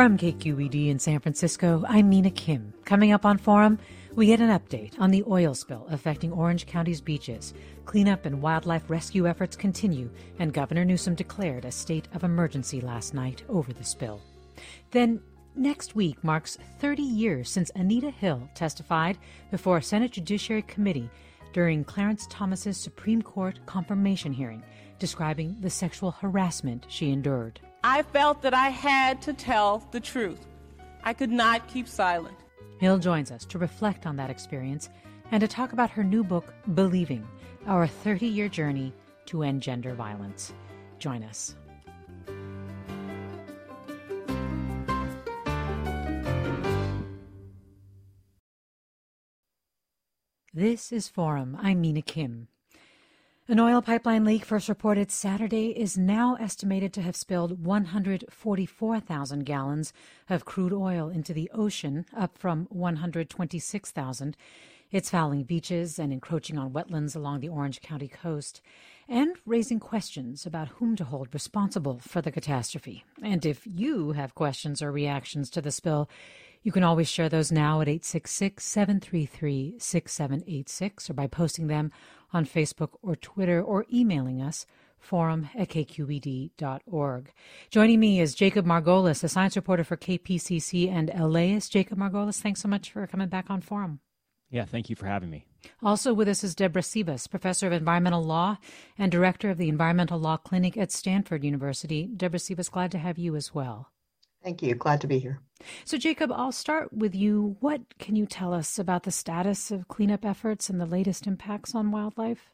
From KQED in San Francisco, I'm Mina Kim. Coming up on Forum, we get an update on the oil spill affecting Orange County's beaches. Cleanup and wildlife rescue efforts continue, and Governor Newsom declared a state of emergency last night over the spill. Then, next week marks 30 years since Anita Hill testified before a Senate Judiciary Committee during Clarence Thomas's Supreme Court confirmation hearing, describing the sexual harassment she endured. I felt that I had to tell the truth. I could not keep silent. Hill joins us to reflect on that experience and to talk about her new book, Believing Our 30 Year Journey to End Gender Violence. Join us. This is Forum. I'm Mina Kim. An oil pipeline leak first reported Saturday is now estimated to have spilled 144,000 gallons of crude oil into the ocean, up from 126,000. It's fouling beaches and encroaching on wetlands along the Orange County coast and raising questions about whom to hold responsible for the catastrophe. And if you have questions or reactions to the spill, you can always share those now at 866 733 6786 or by posting them on Facebook or Twitter or emailing us forum at kqed.org. Joining me is Jacob Margolis, a science reporter for KPCC and LAist. Jacob Margolis, thanks so much for coming back on Forum. Yeah, thank you for having me. Also with us is Deborah Sivas, professor of environmental law and director of the Environmental Law Clinic at Stanford University. Deborah Sivas, glad to have you as well. Thank you. Glad to be here. So, Jacob, I'll start with you. What can you tell us about the status of cleanup efforts and the latest impacts on wildlife?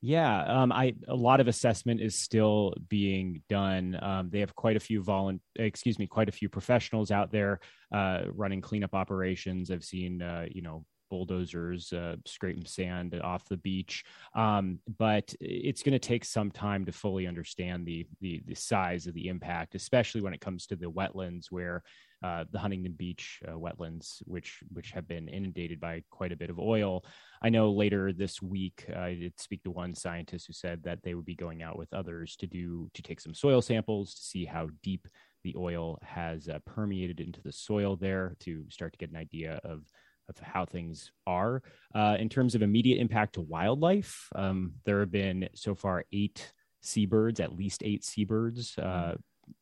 Yeah, um, I a lot of assessment is still being done. Um, they have quite a few volun, excuse me, quite a few professionals out there uh, running cleanup operations. I've seen, uh, you know, bulldozers uh, scraping sand off the beach. Um, but it's going to take some time to fully understand the, the, the size of the impact, especially when it comes to the wetlands where uh, the Huntington Beach uh, wetlands, which which have been inundated by quite a bit of oil. I know later this week uh, I did speak to one scientist who said that they would be going out with others to do to take some soil samples to see how deep the oil has uh, permeated into the soil there to start to get an idea of of how things are. Uh, in terms of immediate impact to wildlife, um, there have been so far eight seabirds, at least eight seabirds. Uh,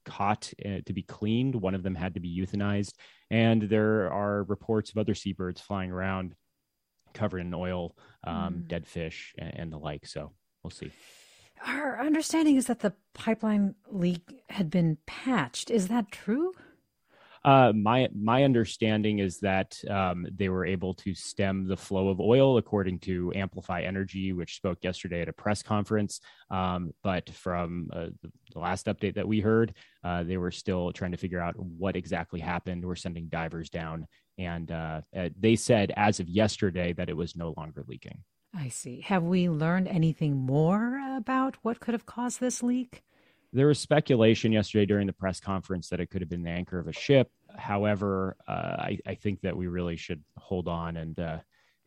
caught uh, to be cleaned. One of them had to be euthanized. And there are reports of other seabirds flying around covered in oil, um, mm. dead fish, and, and, the like. So we'll see. Our understanding is that the pipeline leak had been patched. Is that true? Uh, my my understanding is that um, they were able to stem the flow of oil, according to Amplify Energy, which spoke yesterday at a press conference. Um, but from uh, the last update that we heard, uh, they were still trying to figure out what exactly happened. We're sending divers down, and uh, uh, they said as of yesterday that it was no longer leaking. I see. Have we learned anything more about what could have caused this leak? There was speculation yesterday during the press conference that it could have been the anchor of a ship. However, uh, I, I, think that we really should hold on and uh,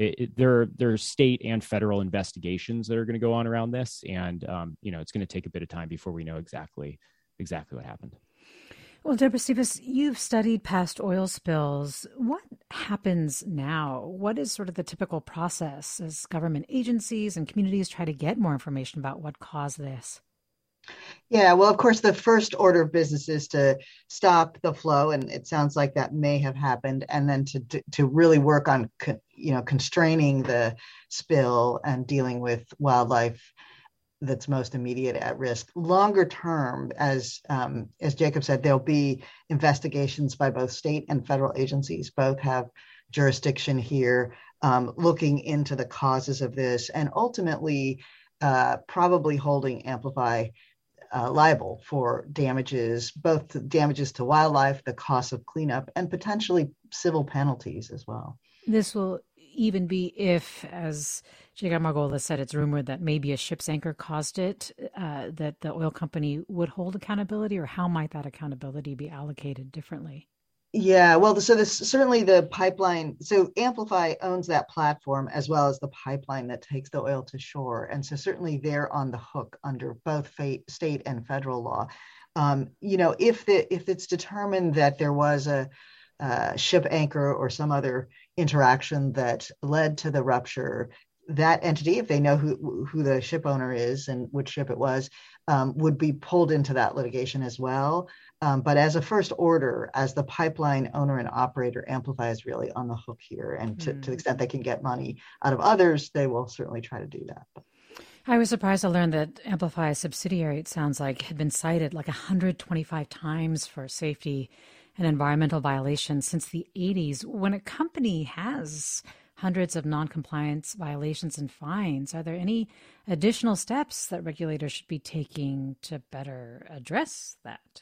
it, it, there there are state and federal investigations that are going to go on around this, and um, you know it's going to take a bit of time before we know exactly exactly what happened. Well, Deborah Sivas, you've studied past oil spills. What happens now? What is sort of the typical process as government agencies and communities try to get more information about what caused this? Yeah, well, of course, the first order of business is to stop the flow, and it sounds like that may have happened, and then to to really work on you know constraining the spill and dealing with wildlife that's most immediate at risk. Longer term, as um, as Jacob said, there'll be investigations by both state and federal agencies. Both have jurisdiction here, um, looking into the causes of this, and ultimately, uh, probably holding Amplify uh, liable for damages, both damages to wildlife, the cost of cleanup, and potentially civil penalties as well. This will even be if, as Jacob Margolis said, it's rumored that maybe a ship's anchor caused it, uh, that the oil company would hold accountability, or how might that accountability be allocated differently? Yeah, well, so this certainly the pipeline. So Amplify owns that platform as well as the pipeline that takes the oil to shore, and so certainly they're on the hook under both state and federal law. Um, you know, if the if it's determined that there was a, a ship anchor or some other interaction that led to the rupture, that entity, if they know who who the ship owner is and which ship it was, um, would be pulled into that litigation as well. Um, but as a first order, as the pipeline owner and operator, Amplify is really on the hook here. And to, mm. to the extent they can get money out of others, they will certainly try to do that. I was surprised to learn that Amplify's subsidiary, it sounds like, had been cited like 125 times for safety and environmental violations since the 80s. When a company has hundreds of noncompliance violations and fines, are there any additional steps that regulators should be taking to better address that?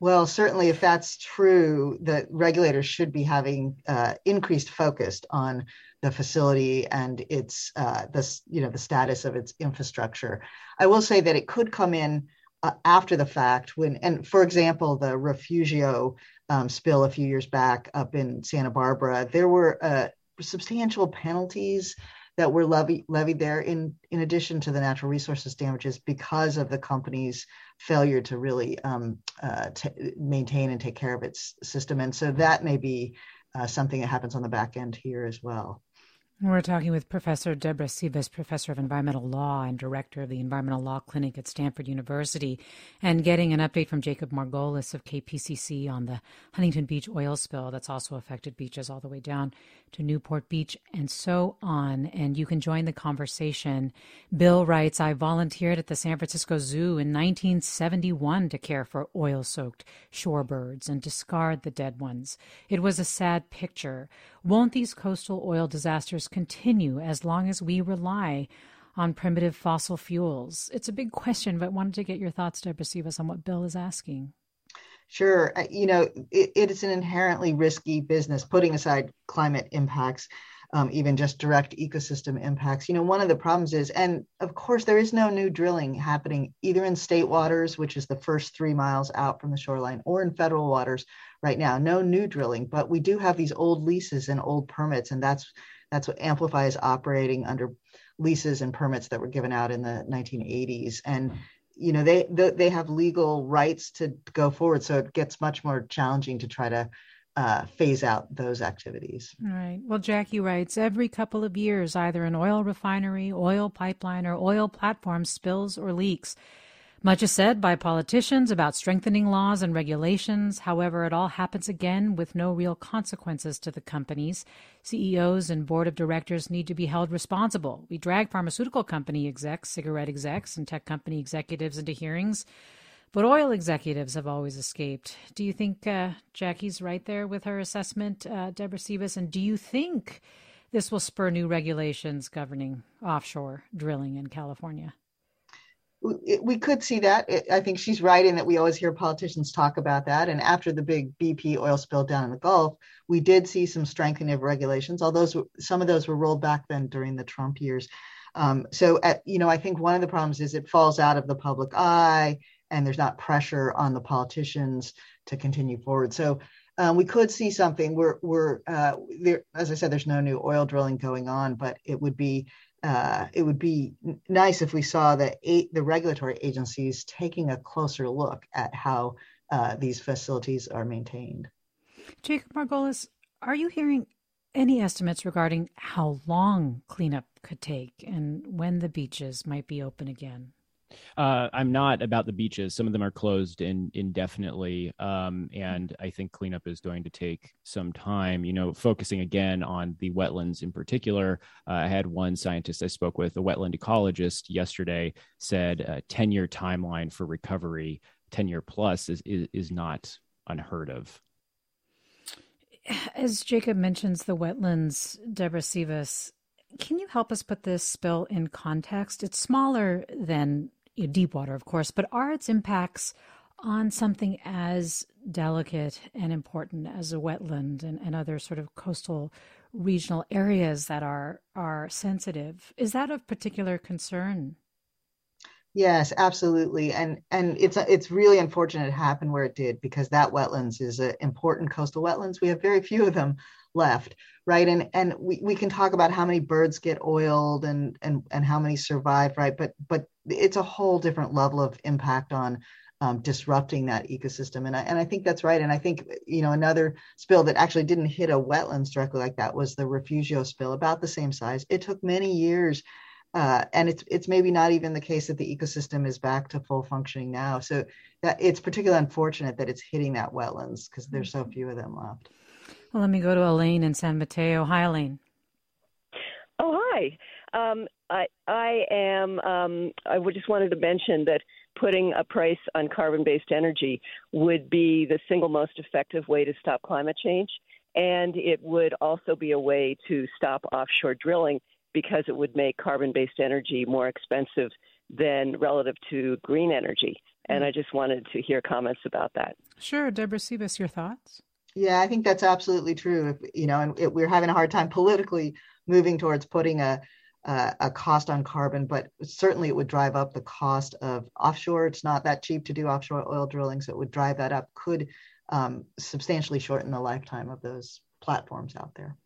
Well, certainly, if that's true, the regulators should be having uh, increased focus on the facility and its uh, the you know the status of its infrastructure. I will say that it could come in uh, after the fact when, and for example, the Refugio um, spill a few years back up in Santa Barbara, there were uh, substantial penalties that were levied levied there in in addition to the natural resources damages because of the company's failure to really um, uh, t- maintain and take care of its system. And so that may be uh, something that happens on the back end here as well. We're talking with Professor Deborah Sivas, Professor of Environmental Law and Director of the Environmental Law Clinic at Stanford University, and getting an update from Jacob Margolis of KPCC on the Huntington Beach oil spill that's also affected beaches all the way down to Newport Beach and so on. And you can join the conversation. Bill writes I volunteered at the San Francisco Zoo in 1971 to care for oil soaked shorebirds and discard the dead ones. It was a sad picture. Won't these coastal oil disasters continue as long as we rely on primitive fossil fuels? It's a big question, but wanted to get your thoughts, Deborah Sivas, on what Bill is asking. Sure. Uh, you know, it, it is an inherently risky business, putting aside climate impacts, um, even just direct ecosystem impacts. You know, one of the problems is, and of course, there is no new drilling happening either in state waters, which is the first three miles out from the shoreline, or in federal waters right now. No new drilling, but we do have these old leases and old permits, and that's that's what Amplify is operating under leases and permits that were given out in the 1980s. And you know they they have legal rights to go forward so it gets much more challenging to try to uh, phase out those activities. Right. Well, Jackie writes every couple of years, either an oil refinery, oil pipeline, or oil platform spills or leaks. Much is said by politicians about strengthening laws and regulations. However, it all happens again with no real consequences to the companies. CEOs and board of directors need to be held responsible. We drag pharmaceutical company execs, cigarette execs, and tech company executives into hearings, but oil executives have always escaped. Do you think uh, Jackie's right there with her assessment, uh, Deborah Sivas? And do you think this will spur new regulations governing offshore drilling in California? We, could see that. I think she's right in that we always hear politicians talk about that. And after the big BP oil spill down in the Gulf, we did see some strengthening of regulations, although some of those were rolled back then during the Trump years. Um, so, at, you know, I think one of the problems is it falls out of the public eye and there's not pressure on the politicians to continue forward. So, um, we could see something. We're, we're uh, there, as I said, there's no new oil drilling going on, but it would be uh, it would be nice if we saw the eight, the regulatory agencies taking a closer look at how uh, these facilities are maintained. Jacob Margolis, are you hearing any estimates regarding how long cleanup could take and when the beaches might be open again? Uh, I'm not about the beaches. Some of them are closed in, indefinitely, um, and I think cleanup is going to take some time. You know, focusing again on the wetlands in particular. Uh, I had one scientist I spoke with, a wetland ecologist, yesterday, said a 10 year timeline for recovery, 10 year plus, is, is is not unheard of. As Jacob mentions the wetlands, Deborah Sivas, can you help us put this spill in context? It's smaller than you know, deep water, of course, but are its impacts on something as delicate and important as a wetland and, and other sort of coastal regional areas that are are sensitive? Is that of particular concern? Yes, absolutely, and and it's it's really unfortunate it happened where it did because that wetlands is an important coastal wetlands. We have very few of them left, right? And and we, we can talk about how many birds get oiled and and and how many survive, right? But but it's a whole different level of impact on um, disrupting that ecosystem. And I, and I think that's right. And I think, you know, another spill that actually didn't hit a wetlands directly like that was the Refugio spill, about the same size. It took many years. Uh, and it's it's maybe not even the case that the ecosystem is back to full functioning now. So that it's particularly unfortunate that it's hitting that wetlands because there's so few of them left. Well, let me go to Elaine in San Mateo. Hi, Elaine. Oh, hi. Um, I, I am. Um, I just wanted to mention that putting a price on carbon-based energy would be the single most effective way to stop climate change, and it would also be a way to stop offshore drilling because it would make carbon-based energy more expensive than relative to green energy. And I just wanted to hear comments about that. Sure, Deborah Sivas, your thoughts? Yeah, I think that's absolutely true. You know, and it, we're having a hard time politically moving towards putting a uh, a cost on carbon, but certainly it would drive up the cost of offshore. It's not that cheap to do offshore oil drilling, so it would drive that up. Could um, substantially shorten the lifetime of those platforms out there.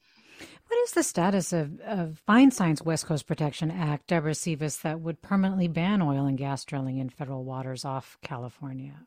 What is the status of, of Feinstein's West Coast Protection Act, Deborah Sivas, that would permanently ban oil and gas drilling in federal waters off California?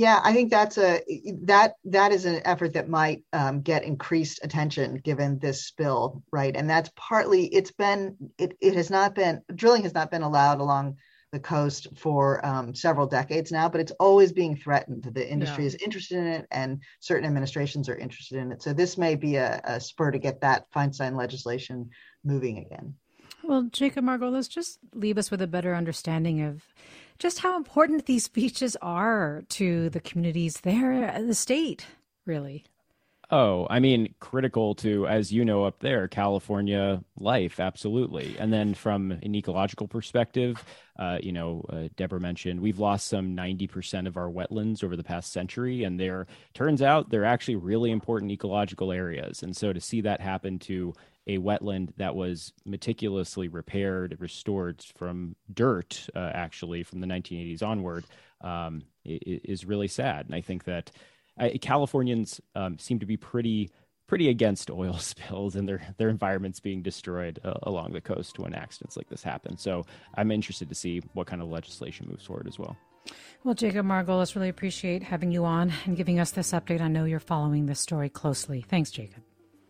Yeah, I think that's a that that is an effort that might um, get increased attention given this spill, right? And that's partly it's been it it has not been drilling has not been allowed along the coast for um, several decades now, but it's always being threatened. The industry yeah. is interested in it, and certain administrations are interested in it. So this may be a, a spur to get that Feinstein legislation moving again. Well, Jacob Margot, let's just leave us with a better understanding of just how important these beaches are to the communities there, the state, really. Oh, I mean, critical to, as you know, up there, California life, absolutely. And then from an ecological perspective, uh, you know, uh, Deborah mentioned we've lost some 90% of our wetlands over the past century. And there turns out they're actually really important ecological areas. And so to see that happen to a wetland that was meticulously repaired, restored from dirt, uh, actually from the 1980s onward, um, is really sad. And I think that uh, Californians um, seem to be pretty pretty against oil spills and their their environments being destroyed uh, along the coast when accidents like this happen. So I'm interested to see what kind of legislation moves forward as well. Well, Jacob Margolis, really appreciate having you on and giving us this update. I know you're following this story closely. Thanks, Jacob.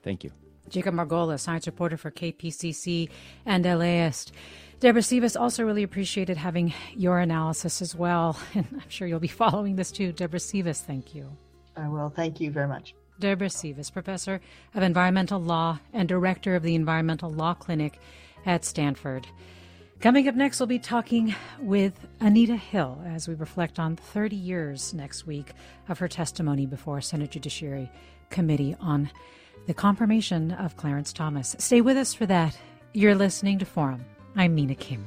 Thank you. Jacob Margolis, science reporter for KPCC and LAist. Deborah Sivas also really appreciated having your analysis as well. And I'm sure you'll be following this too. Deborah Sivas, thank you. I will. Thank you very much. Deborah Sivas, professor of environmental law and director of the Environmental Law Clinic at Stanford. Coming up next, we'll be talking with Anita Hill as we reflect on 30 years next week of her testimony before Senate Judiciary Committee on the confirmation of Clarence Thomas. Stay with us for that. You're listening to Forum. I'm Mina Kim.